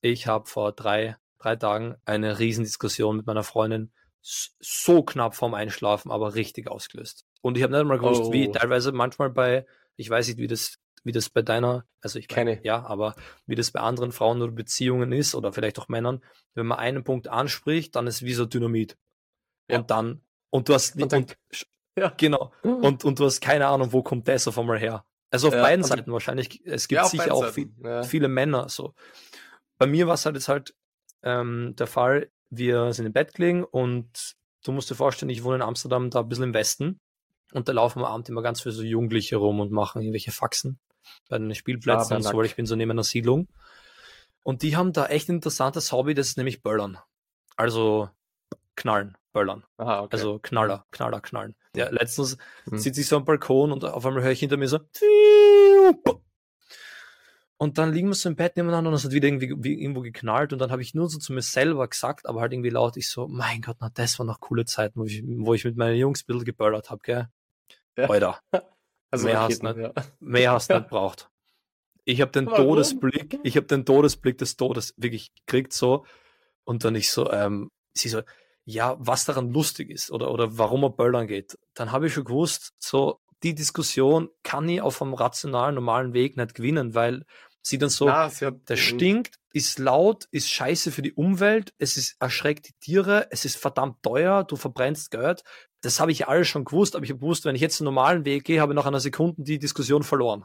Ich habe vor drei, drei Tagen eine Riesendiskussion mit meiner Freundin so knapp vorm Einschlafen, aber richtig ausgelöst. Und ich habe nicht mal gewusst, oh. wie teilweise manchmal bei, ich weiß nicht, wie das wie das bei deiner, also ich kenne, ja, aber wie das bei anderen Frauen oder Beziehungen ist oder vielleicht auch Männern, wenn man einen Punkt anspricht, dann ist wie so Dynamit. Ja. Und dann Und du hast, und, und, ja. genau, und, und du hast keine Ahnung, wo kommt das auf einmal her. Also auf ja, beiden Seiten wahrscheinlich. Es gibt ja, sicher auch viel, viele Männer so. Bei mir war es halt jetzt halt ähm, der Fall, wir sind im Bett gelegen und du musst dir vorstellen, ich wohne in Amsterdam, da ein bisschen im Westen. Und da laufen am Abend immer ganz viele so Jugendliche rum und machen irgendwelche Faxen bei den Spielplätzen und so, weil ich bin so neben einer Siedlung. Und die haben da echt ein interessantes Hobby, das ist nämlich Böllern. Also knallen, Böllern. Aha, okay. Also Knaller, Knaller, knallen. Ja, letztens hm. sitze ich so am Balkon und auf einmal höre ich hinter mir so und dann liegen wir so im Bett nebeneinander und es hat wieder irgendwie wie, irgendwo geknallt und dann habe ich nur so zu mir selber gesagt, aber halt irgendwie laut, ich so, mein Gott, na, das waren noch coole Zeiten, wo ich, wo ich mit meinen Jungs ein bisschen geböllert habe, gell? Ja. Alter. <laughs> Also mehr, hast nicht, ja. mehr hast du nicht braucht. Ich habe den Warum? Todesblick, ich habe den Todesblick des Todes wirklich gekriegt so und dann ich so, ähm, sie so, ja, was daran lustig ist oder, oder warum er böllern geht. Dann habe ich schon gewusst, so, die Diskussion kann ich auf einem rationalen, normalen Weg nicht gewinnen, weil sie dann so, Na, sie der stinkt, ist laut, ist scheiße für die Umwelt, es ist erschreckt die Tiere, es ist verdammt teuer, du verbrennst Geld. Das habe ich alles schon gewusst, aber ich habe gewusst, wenn ich jetzt einen normalen Weg gehe, habe ich nach einer Sekunde die Diskussion verloren.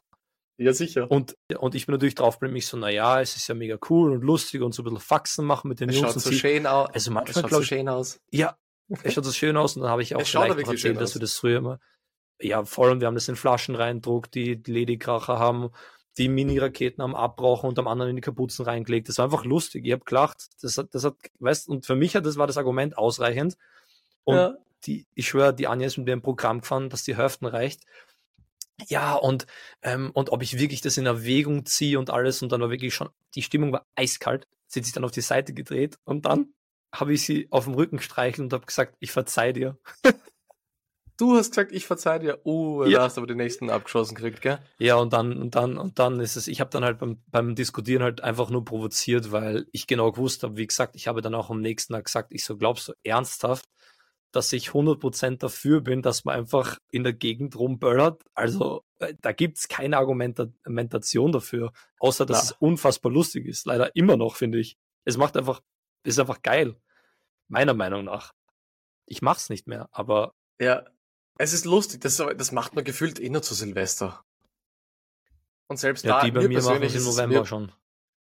Ja, sicher. Und, und ich bin natürlich drauf bin mich so, naja, es ist ja mega cool und lustig und so ein bisschen Faxen machen mit den es Jungs. Schaut so schön aus. Also manchmal, es schaut so schön aus. Ja, es schaut so schön aus und dann habe ich auch schon erzählt, dass wir das früher immer, ja, vor allem, wir haben das in Flaschen reindruckt, die Ladykracher haben die Mini-Raketen am Abrauchen und am anderen in die Kapuzen reingelegt. Das war einfach lustig. Ich habe gelacht. Das hat, das hat, weißt, und für mich hat das war das Argument ausreichend. Und ja. die, ich schwöre, die Anja ist mit mir Programm gefahren, dass die Hälften reicht. Ja, und, ähm, und ob ich wirklich das in Erwägung ziehe und alles, und dann war wirklich schon, die Stimmung war eiskalt. Sie hat sich dann auf die Seite gedreht und dann habe ich sie auf dem Rücken streichelt und habe gesagt, ich verzeih dir. <laughs> Du hast gesagt, ich verzeih dir. Oh, ja. da hast du aber den nächsten abgeschossen gekriegt, gell? Ja, und dann, und dann, und dann ist es, ich habe dann halt beim, beim Diskutieren halt einfach nur provoziert, weil ich genau gewusst habe, wie gesagt, ich habe dann auch am nächsten Tag gesagt, ich so, glaubst du ernsthaft, dass ich 100% dafür bin, dass man einfach in der Gegend rumböllert? Also, äh, da gibt's keine Argumentation dafür, außer dass ja. es unfassbar lustig ist. Leider immer noch, finde ich. Es macht einfach, ist einfach geil. Meiner Meinung nach. Ich mach's nicht mehr, aber ja, es ist lustig, das, das macht man gefühlt eh nur zu Silvester. Und selbst ja, da, die bei mir, machen es im November mir, schon.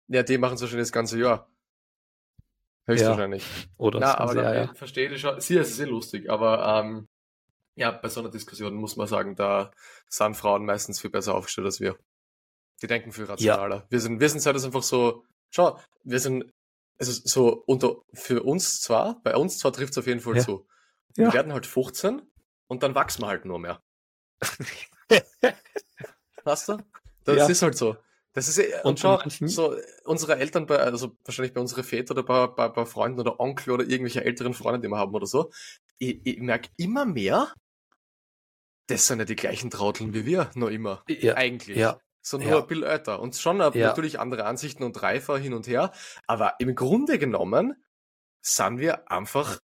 Ja, die machen es schon das ganze Jahr. Höchstwahrscheinlich. Ja. <laughs> Oder Na, aber Jahr, ja. verstehe ich schon. Sie ist sehr lustig, aber ähm, ja, bei so einer Diskussion muss man sagen, da sind Frauen meistens viel besser aufgestellt als wir. Die denken viel rationaler. Ja. Wir sind, wir sind halt einfach so, schau, wir sind, also so unter, für uns zwar, bei uns zwar trifft es auf jeden Fall ja. zu. Wir ja. werden halt 15 und dann wachsen wir halt nur mehr. <laughs> Weißt du? Das ja. ist halt so. Das ist, eh, und schau, so unsere Eltern, bei, also wahrscheinlich bei unseren Vätern oder bei, bei, bei Freunden oder Onkel oder irgendwelche älteren Freunde, die wir haben oder so, ich, ich merke immer mehr, das sind ja die gleichen Trauteln wie wir, nur immer. Ja. Eigentlich. Ja. So nur ja. ein bisschen älter. Und schon ja. natürlich andere Ansichten und reifer hin und her. Aber im Grunde genommen sind wir einfach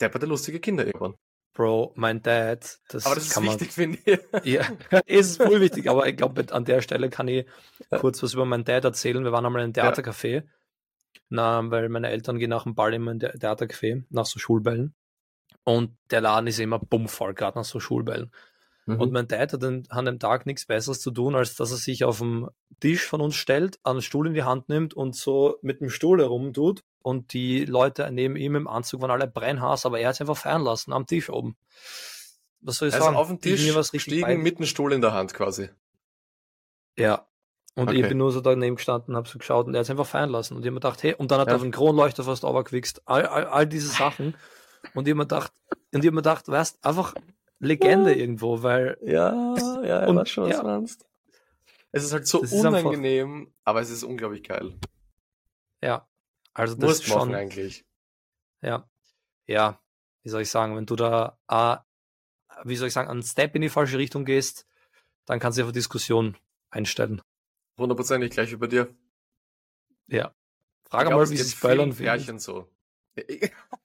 depperte lustige Kinder irgendwann. Bro, mein Dad, das, aber das kann ist wichtig, finde ich. Ja, <laughs> ist voll wichtig, aber ich glaube, an der Stelle kann ich kurz was über meinen Dad erzählen. Wir waren einmal in einem Theatercafé, na, weil meine Eltern gehen nach dem Ball immer in der Theatercafé, nach so Schulbällen. Und der Laden ist immer bummvoll, gerade nach so Schulbällen. Mhm. Und mein Dad hat an, an dem Tag nichts Besseres zu tun, als dass er sich auf dem Tisch von uns stellt, einen Stuhl in die Hand nimmt und so mit dem Stuhl herumtut. Und die Leute neben ihm im Anzug waren alle Brennhaß, aber er hat es einfach feiern lassen am Tisch oben. Was soll ich also sagen? auf dem Tisch was stiegen bei. mit dem Stuhl in der Hand quasi. Ja. Und okay. ich bin nur so daneben gestanden, hab so geschaut und er hat es einfach feiern lassen. Und ich hab mir gedacht, hey, und dann hat ja. er auf den Kronleuchter fast runtergewichst. All, all, all diese Sachen. Und ich hab mir gedacht, und ich hab mir gedacht, weißt, einfach Legende irgendwo, weil. Ja, ja, und, schon, was ja. meinst. Es ist halt so das unangenehm, einfach, aber es ist unglaublich geil. Ja, also das Muss ist schon eigentlich. Ja, ja, wie soll ich sagen, wenn du da, äh, wie soll ich sagen, einen Step in die falsche Richtung gehst, dann kannst du auf Diskussion einstellen. Hundertprozentig gleich über dir. Ja. Frage mal, wie sie Spoilern finden. so. <laughs>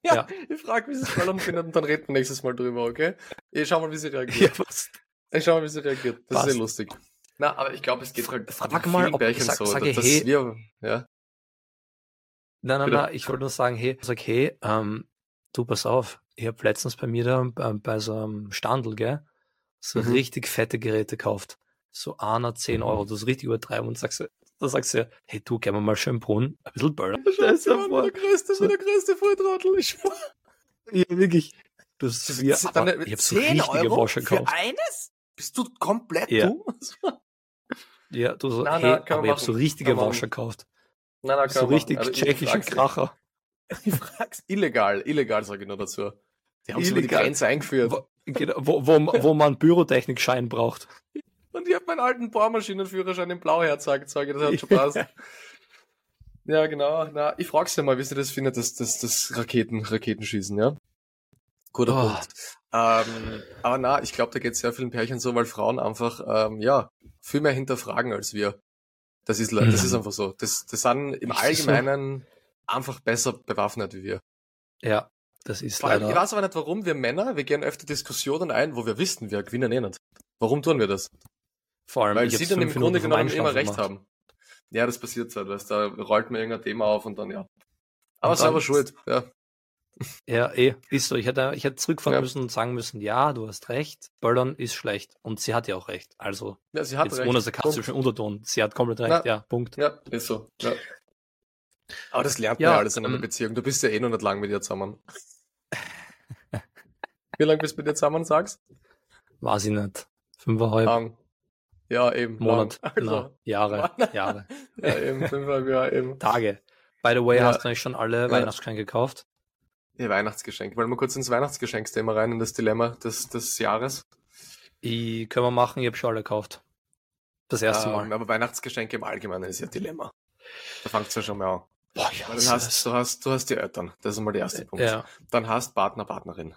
ja, ja, ich frage, wie sie Spoilern finden und dann reden wir nächstes Mal drüber, okay? Ich schau mal, wie sie <laughs> reagiert. Ja? Ich schau mal, wie sie reagiert. Das passt. ist sehr lustig. Na, aber ich glaube, es geht halt Frag mal, ob ich sag, so, sage, dass, hey, wir, ja. Nein, nein, nein, ich wollte nur sagen, hey, sag, hey, ähm, Du, pass auf, ich habe letztens bei mir da bei, bei so einem Standel, gell, so Mhm. richtig fette Geräte gekauft. So einer 10 Euro, das ist richtig übertreiben und sagst du, da sagst du, hey du, gehen wir mal schön Brunnen, ein bisschen. Stell dir Mann, vor, der größte, so- der größte Volltrottel. <laughs> Ich Ja, wirklich. Dann aber ich hab so richtige Wascher gekauft. eines? Bist du komplett Ja. dumm? <laughs> Ja, du so, Na, hey, na, aber ich hab so richtige Wascher gekauft. Nein, nein, So richtig tschechische Kracher. <laughs> Ich frag's illegal, illegal sage ich nur dazu. Die haben so die Illegal. Grenze eingeführt. Wo, genau, wo, wo, wo man Pyrotechnikschein braucht. <laughs> Und ich habe meinen alten Bohrmaschinenführerschein in Blau herzeigt, sage ich, das hat <laughs> schon passt. ja, genau. Na, ich frag's dir mal, wie sie das findet, das, das, das Raketen, Raketenschießen, ja? Guter Oh. Punkt. Ähm, aber na, ich glaube, da geht sehr vielen Pärchen so, weil Frauen einfach, ähm, ja, viel mehr hinterfragen als wir. Das ist, das Mhm. ist einfach so. Das, das sind im? Allgemeinen einfach besser bewaffnet wie wir. Ja, das ist Vor allem, ich leider. weiß aber nicht warum, wir Männer, wir gehen öfter Diskussionen ein, wo wir wissen, wir gewinnen eh nicht. Warum tun wir das? Vor allem, Weil ich sie dann im Grunde genommen immer recht gemacht. haben. Ja, das passiert halt, weißt, da rollt mir irgendein Thema auf und dann ja. Aber Und selber schuld, ja. Ja, eh, ist so. Ich hätte, ich hätte zurückfahren Ja. müssen und sagen müssen, ja, du hast recht, Böllern ist schlecht. Und sie hat ja auch recht. Also, ja sie hat jetzt recht. ohne sarkastischen. Unterton. Sie hat komplett recht, Na. ja, Punkt. Ja, ist so. Ja. Aber das lernt Ja, man ja alles in einer ähm, Beziehung. Du bist ja eh noch nicht lang mit ihr zusammen. Wie lange bist du mit ihr zusammen, sagst? Weiß ich nicht. Fünfeinhalb Lang. Ja, eben. Monat, Lang. Also, na, Jahre. Jahre, ja, eben, fünfeinhalb Jahre, eben. Tage. By the way, Ja. hast du eigentlich schon alle Ja. Weihnachtsgeschenke gekauft? Ja, Weihnachtsgeschenk. Wollen wir kurz ins Weihnachtsgeschenksthema rein, in das Dilemma des, des Jahres? Ich, können wir machen, ich habe schon alle gekauft. Das erste Ähm, Mal. aber Weihnachtsgeschenke im Allgemeinen ist ja Dilemma. Da fängt es ja schon mal an. Boah, ja, dann hast, du, hast, du hast die Eltern. Das ist mal der erste Punkt. ja, Dann hast Partner, Partnerin.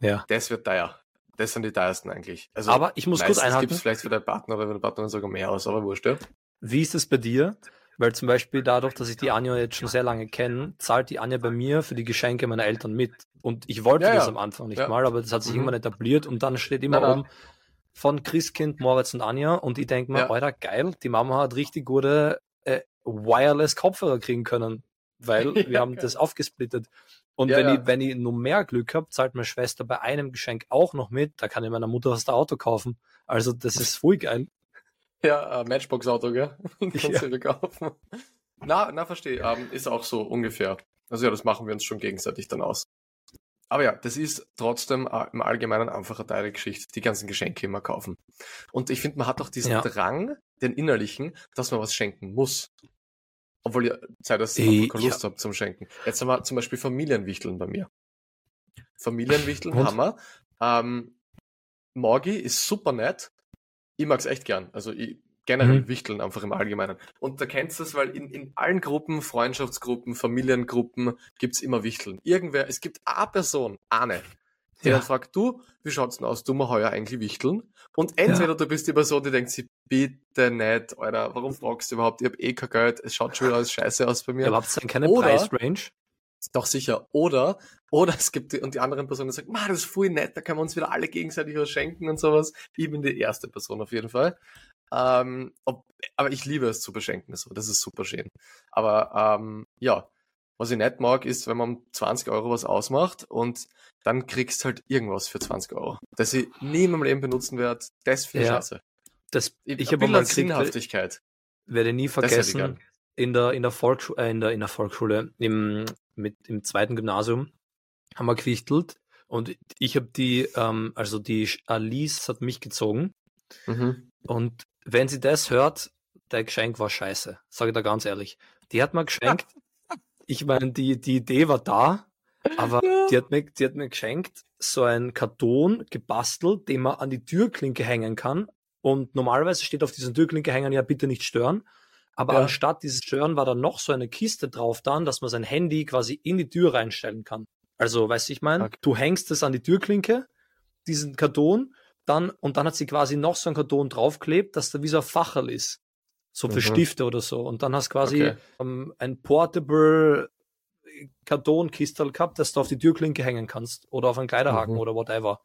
ja. Das wird teuer. Das sind die teuersten eigentlich. Also Aber ich muss kurz meistens einhaken. gibt es vielleicht für deinen Partner oder für deine Partnerin sogar mehr aus, aber wurscht, ja. Wie ist es bei dir? Weil zum Beispiel dadurch, dass ich die Anja jetzt schon sehr lange kenne, zahlt die Anja bei mir für die Geschenke meiner Eltern mit. Und ich wollte Ja, das ja. am Anfang nicht Ja. mal, aber das hat sich Mhm. irgendwann etabliert und dann steht immer oben von Christkind, Moritz und Anja und ich denke mir, Ja. Alter, geil, die Mama hat richtig gute äh, Wireless-Kopfhörer kriegen können, weil <laughs> wir haben das aufgesplittet. Und Ja, wenn, ja. Ich, wenn ich nur mehr Glück habe, zahlt meine Schwester bei einem Geschenk auch noch mit, da kann ich meiner Mutter das Auto kaufen. Also das ist voll geil. Ja, äh, Matchbox-Auto, gell? <laughs> Kannst Ja. du dir kaufen. Na, na, verstehe. Ähm, ist auch so ungefähr. Also ja, das machen wir uns schon gegenseitig dann aus. Aber ja, das ist trotzdem äh, im Allgemeinen einfach eine teure Geschichte, die ganzen Geschenke immer kaufen. Und ich finde, man hat auch diesen Ja. Drang, den innerlichen, dass man was schenken muss. Obwohl ihr Zeit, dass Äh, keine ja. Lust habt zum Schenken. Jetzt haben wir zum Beispiel Familienwichteln bei mir. Familienwichteln Und? haben wir. Ähm, Morgi ist super nett. Ich mag's echt gern. Also ich, generell Mhm. Wichteln einfach im Allgemeinen. Und da kennst du es, weil in, in allen Gruppen, Freundschaftsgruppen, Familiengruppen gibt's immer Wichteln. Irgendwer, es gibt eine Person, eine, die Ja. dann fragt, du, wie schaut's denn aus, du mal heuer eigentlich Wichteln? Und entweder du bist die Person, die denkt sich, bitte nicht, Alter, warum fragst du überhaupt? Ich hab eh kein Geld, es schaut schon wieder alles scheiße aus bei mir. Ja, aber habt ihr denn keine Oder- Preisrange? Doch sicher. Oder, oder es gibt die, und die anderen Personen sagen, "Ma, das ist voll nett, da können wir uns wieder alle gegenseitig was schenken und sowas. Ich bin die erste Person auf jeden Fall. Ähm, ob, aber ich liebe es zu beschenken, so. Das ist super schön. Aber ähm, ja, was ich nicht mag, ist, wenn man um 20 Euro was ausmacht und dann kriegst halt irgendwas für 20 Euro, das ich nie in meinem Leben benutzen werde. Das finde ich Ja. scheiße. Das, Ich, ich habe mal Sinnhaftigkeit. werde nie vergessen, in der, in der Volksschule, äh, in der, in der Volksschule, im, mit, im zweiten Gymnasium, haben wir gewichtelt und ich habe die, ähm, also die Alice hat mich gezogen Mhm. und wenn sie das hört, der Geschenk war scheiße, sage ich da ganz ehrlich. Die hat mir geschenkt, <laughs> ich meine, die, die Idee war da, aber Ja. die, hat mir, die hat mir geschenkt, so ein Karton gebastelt, den man an die Türklinke hängen kann. Und normalerweise steht auf diesen Türklinke hängen ja bitte nicht stören. Aber Ja. anstatt dieses Stören war da noch so eine Kiste drauf dann, dass man sein Handy quasi in die Tür reinstellen kann. Also, weißt du, ich meine, Okay. du hängst es an die Türklinke, diesen Karton, dann, und dann hat sie quasi noch so ein Karton draufklebt, dass da wie so ein Facherl ist. So für Mhm. Stifte oder so. Und dann hast quasi Okay. ähm, ein portable Kartonkistel gehabt, das du auf die Türklinke hängen kannst oder auf einen Kleiderhaken Mhm. oder whatever.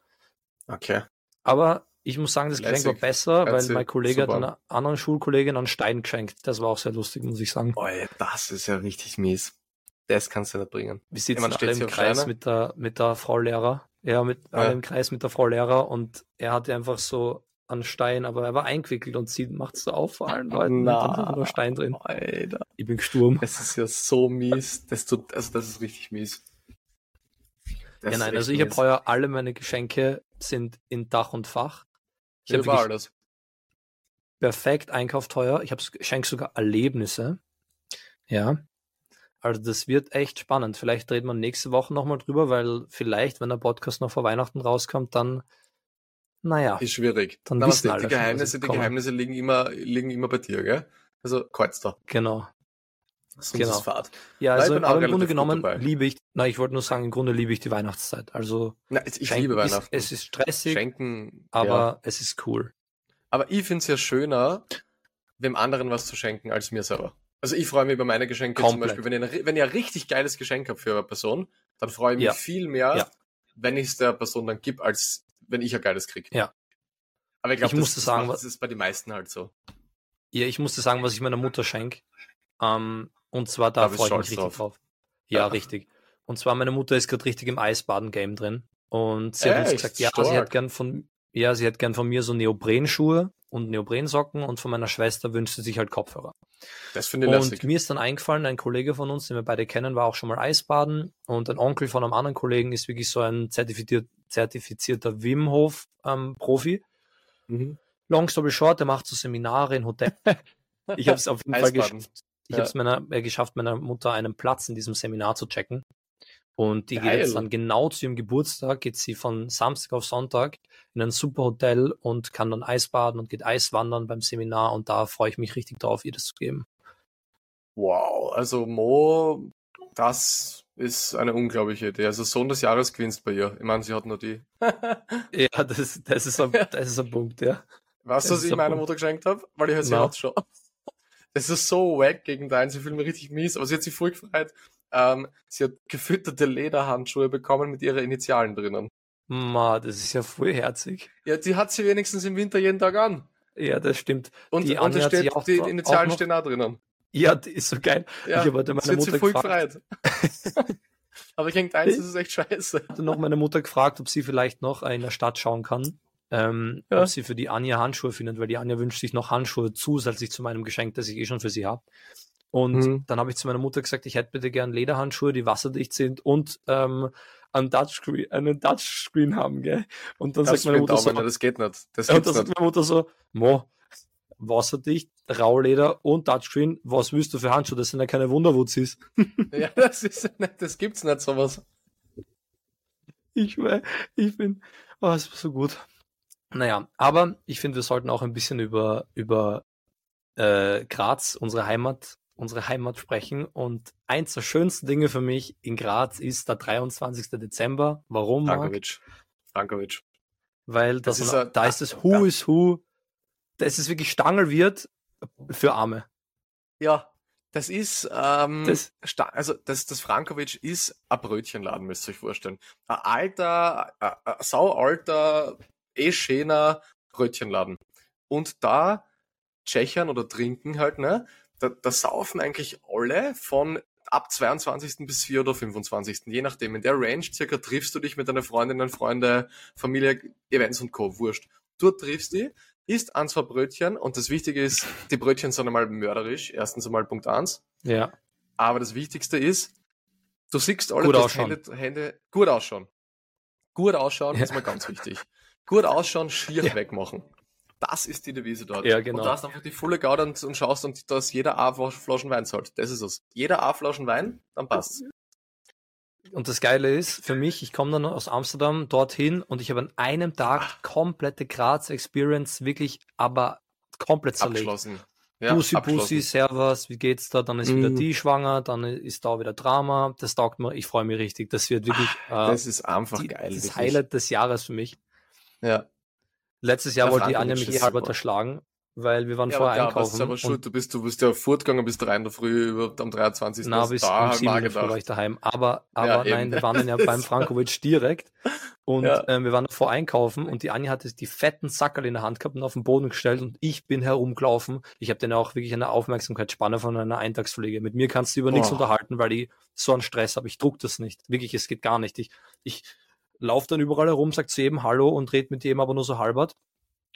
Okay. Aber ich muss sagen, das Geschenk war besser, weil Herzlich. mein Kollege hat Super. einer anderen Schulkollegin einen Stein geschenkt. Das war auch sehr lustig, muss ich sagen. Boah, das ist ja richtig mies. Das kannst du nicht bringen. Wir sitzen ja, alle im Kreis mit der, mit der Frau Lehrer. Ja, mit ja. alle im Kreis mit der Frau Lehrer und er hatte einfach so einen Stein, aber er war eingewickelt und sie macht es so auf vor allen Leuten. Na, da Stein drin. Alter. Ich bin gesturm. Das ist ja so mies. Das tut, also das ist richtig mies. Das ja, nein, also ich habe heuer alle meine Geschenke sind in Dach und Fach. Ich habe alles. Perfekt einkauft heuer. Ich habe schenke sogar Erlebnisse. Ja. Also das wird echt spannend. Vielleicht dreht man nächste Woche nochmal drüber, weil vielleicht, wenn der Podcast noch vor Weihnachten rauskommt, dann, naja. Ist schwierig. Dann Na, wissen die, die Geheimnisse, die Geheimnisse liegen immer, liegen immer bei dir, gell? Also kreuzt da. Genau. Genau. Ja, also im, im Grunde genommen liebe ich, na, ich wollte nur sagen, im Grunde liebe ich die Weihnachtszeit. Also, na, ich liebe Weihnachten. Ist, es ist stressig, Schenken, aber ja. es ist cool. Aber ich finde es ja schöner, wem anderen was zu schenken, als mir selber. Also ich freue mich über meine Geschenke Komplett. zum Beispiel, wenn ich, wenn ich ein richtig geiles Geschenk habe für eine Person, dann freue ich mich ja. viel mehr, ja. wenn ich es der Person dann gebe, als wenn ich ein geiles kriege. Ja. Aber ich glaube, das, das, das ist bei den meisten halt so. Ja, ich musste sagen, was ich meiner Mutter schenke. Ähm, und zwar da, da freue ich mich richtig drauf. drauf. Ja, ja, richtig. Und zwar meine Mutter ist gerade richtig im Eisbaden-Game drin. Und sie hat uns gesagt, ja, sie hat gern von, ja, sie hat gern von mir so Neoprenschuhe und Neoprensocken und von meiner Schwester wünscht sie sich halt Kopfhörer. Das finde ich Und lässig. mir ist dann eingefallen, ein Kollege von uns, den wir beide kennen, war auch schon mal Eisbaden und ein Onkel von einem anderen Kollegen ist wirklich so ein zertifiziert, zertifizierter Wim Hof ähm, Profi. Mhm. Long story short, der macht so Seminare in Hotels. <laughs> Ich habe es auf jeden Fall geschafft. Ich ja. habe es meiner, äh, geschafft, meiner Mutter einen Platz in diesem Seminar zu checken. Und die Geil. geht jetzt dann genau zu ihrem Geburtstag, geht sie von Samstag auf Sonntag in ein super Hotel und kann dann Eisbaden und geht Eiswandern beim Seminar und da freue ich mich richtig drauf, ihr das zu geben. Wow, also Mo, das ist eine unglaubliche Idee. Also Sohn des Jahres gewinnst bei ihr. Ich meine, sie hat nur die. <laughs> ja, das, das, ist ein, das ist ein Punkt, ja. Weißt du, was ich meiner Mutter geschenkt habe? Weil ich halt sie hat schon. Das ist so wack gegen deinen, sie fühlt mich richtig mies, aber sie hat sich voll gefreut. Ähm, sie hat gefütterte Lederhandschuhe bekommen mit ihren Initialen drinnen. Ma, das ist ja voll herzig. Ja, die hat sie wenigstens im Winter jeden Tag an. Ja, das stimmt. Und, die und steht, auch, die Initialen auch stehen auch drinnen. Ja, die ist so geil. Ja, ich habe heute meine Mutter voll gefragt. <laughs> Aber ich denke, eins, ist echt scheiße. Ich hatte noch meine Mutter gefragt, ob sie vielleicht noch in der Stadt schauen kann. Ähm, ja. ob sie für die Anja Handschuhe findet, weil die Anja wünscht sich noch Handschuhe zusätzlich zu meinem Geschenk, das ich eh schon für sie habe. Und mhm. dann habe ich zu meiner Mutter gesagt, ich hätte bitte gern Lederhandschuhe, die wasserdicht sind und ähm, einen Touchscreen, einen Touchscreen haben, gell? Und dann das sagt meine Mutter so, das geht nicht. Das <laughs> und dann sagt meine Mutter so, Mo, wasserdicht, Rauleder und Touchscreen, was willst du für Handschuhe? Das sind ja keine Wunderwutzis. <laughs> ja, das ist nicht, das gibt's nicht sowas. Ich, ich bin, oh, es war so gut. Naja, aber ich finde, wir sollten auch ein bisschen über, über äh, Graz, unsere Heimat, unsere Heimat sprechen. Und eins der schönsten Dinge für mich in Graz ist der 23. Dezember. Warum? Frankovic. Frankovic. Weil das, das ist ein, da ist das Who ja. is Who. Das ist wirklich Stangelwirt für Arme. Ja, das ist, ähm, das, also das, das Frankovic ist ein Brötchenladen, müsst ihr euch vorstellen. Ein alter, ein, ein saualter, eh schöner Brötchenladen. Und da tschechern oder trinken halt, ne? Da, da saufen eigentlich alle von ab 22. bis 4 oder 25. Je nachdem. In der Range circa triffst du dich mit deiner Freundinnen, Freunde, Familie, Events und Co. Wurscht. Du triffst die, isst ein, zwei Brötchen und das Wichtige ist, die Brötchen sind einmal mörderisch. Erstens einmal Punkt eins. Ja. Aber das Wichtigste ist, du siehst alle gut ausschauen. Hände, Hände, gut ausschauen. Gut ausschauen ja. ist mal ganz wichtig. Gut ausschauen, schier ja. wegmachen. Das ist die Devise dort. Ja, genau. Und du hast einfach die volle Gaude und, und schaust und dass jeder A Flaschen Wein zahlt. Das ist es. Jeder A Flaschen Wein, dann passt's. Und das Geile ist, für mich, ich komme dann aus Amsterdam dorthin und ich habe an einem Tag Ach. komplette Graz-Experience wirklich, aber komplett zerlegt. Abgeschlossen. Ja, Bussi, Bussi, Servus, wie geht's da? Dann ist mm. wieder die schwanger, dann ist da wieder Drama. Das taugt mir, ich freue mich richtig. Das wird wirklich. Ach, das äh, ist einfach die, geil. Das wirklich. Highlight des Jahres für mich. Ja. Letztes Jahr wollte die Anja mich eh halber erschlagen, weil wir waren Ja, vorher aber, ja, einkaufen. aber und- schuld? Du bist, du bist ja fortgegangen bis drei in der Früh über, am 23. Na, bis da um halt 7 mal Uhr war ich daheim. Aber, aber Ja, nein, wir waren dann ja beim <laughs> Frankovic direkt. Und Ja. ähm, wir waren davor einkaufen und die Anja hatte die fetten Sackerl in der Hand gehabt und auf den Boden gestellt und ich bin herumgelaufen. Ich habe dann auch wirklich eine Aufmerksamkeitsspanne von einer Eintagspflege. Mit mir kannst du über nichts unterhalten, weil ich so einen Stress habe. Ich druck das nicht. Wirklich, es geht gar nicht. Ich, ich laufe dann überall herum, sag zu jedem Hallo und red mit jedem aber nur so halbert.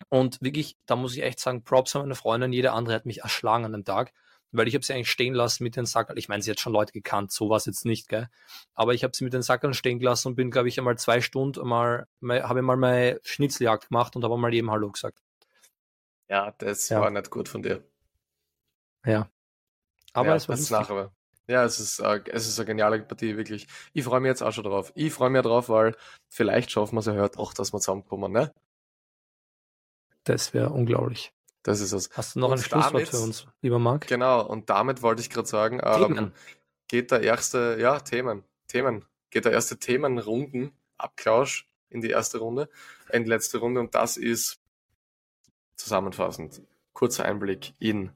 Und wirklich, da muss ich echt sagen, Props an meine Freundin. Jede andere hat mich erschlagen an dem Tag, weil ich habe sie eigentlich stehen lassen mit den Sackerl. Ich meine, sie hat schon Leute gekannt, so war es jetzt nicht, gell? Aber ich habe sie mit den Sackerl stehen gelassen und bin, glaube ich, einmal zwei Stunden mal, habe mal meine Schnitzeljagd gemacht und habe mal jedem Hallo gesagt. Ja, das Ja. war nicht gut von dir. Aber ja, es war lustig. nachher. Ja, es ist, äh, es ist eine geniale Partie, wirklich. Ich freue mich jetzt auch schon drauf. Ich freue mich drauf, weil vielleicht schaffen wir es ja heute auch, dass wir zusammenkommen, ne? Das wäre unglaublich. Das ist es. Hast du noch Und ein Schlusswort damit- für uns, lieber Marc? Genau, und damit wollte ich gerade sagen, ähm, geht der erste, ja, Themen, Themen, geht der erste Themenrunden, Abklausch in die erste Runde, in die letzte Runde und das ist zusammenfassend, kurzer Einblick in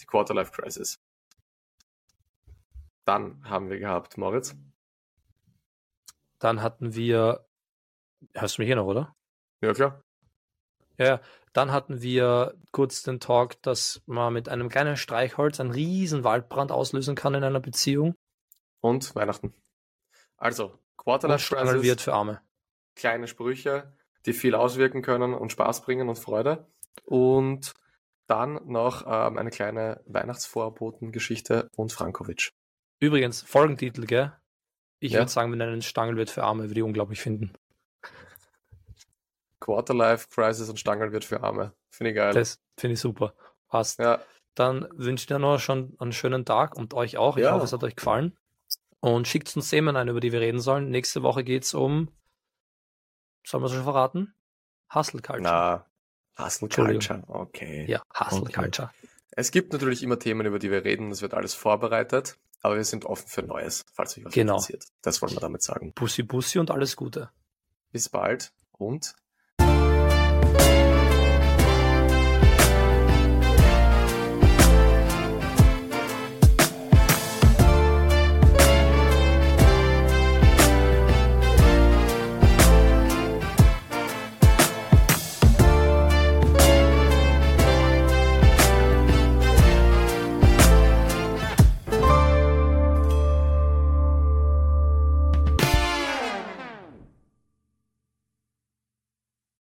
die Quarterlife Crisis. Dann haben wir gehabt, Moritz. Dann hatten wir, hörst du mich hier noch, oder? Ja, klar. Ja, ja. Dann hatten wir kurz den Talk, dass man mit einem kleinen Streichholz einen riesen Waldbrand auslösen kann in einer Beziehung. Und Weihnachten. Also, Quarterlife Crisis, wird für Arme. kleine Sprüche, die viel auswirken können und Spaß bringen und Freude. Und dann noch ähm, eine kleine Weihnachtsvorbotengeschichte und Frankovic. Übrigens, Folgentitel, gell? Ich Ja. würde sagen, wir nennen es Stangel wird für Arme, würde ich unglaublich finden. Quarterlife Crisis und Stangerl wird für Arme. Finde ich geil. Das finde ich super. Passt. ja, Dann wünsche ich dir noch schon einen schönen Tag und euch auch. Ich Ja. hoffe, es hat euch gefallen. Und schickt uns Themen ein, über die wir reden sollen. Nächste Woche geht es um, sollen wir es schon verraten? Hustle Culture. na, Hustle. Culture. Okay. Ja, Hustle Okay. Culture. Es gibt natürlich immer Themen, über die wir reden. Das wird alles vorbereitet. Aber wir sind offen für Neues, falls euch was Genau. interessiert. Das wollen wir damit sagen. Bussi Bussi und alles Gute. Bis bald und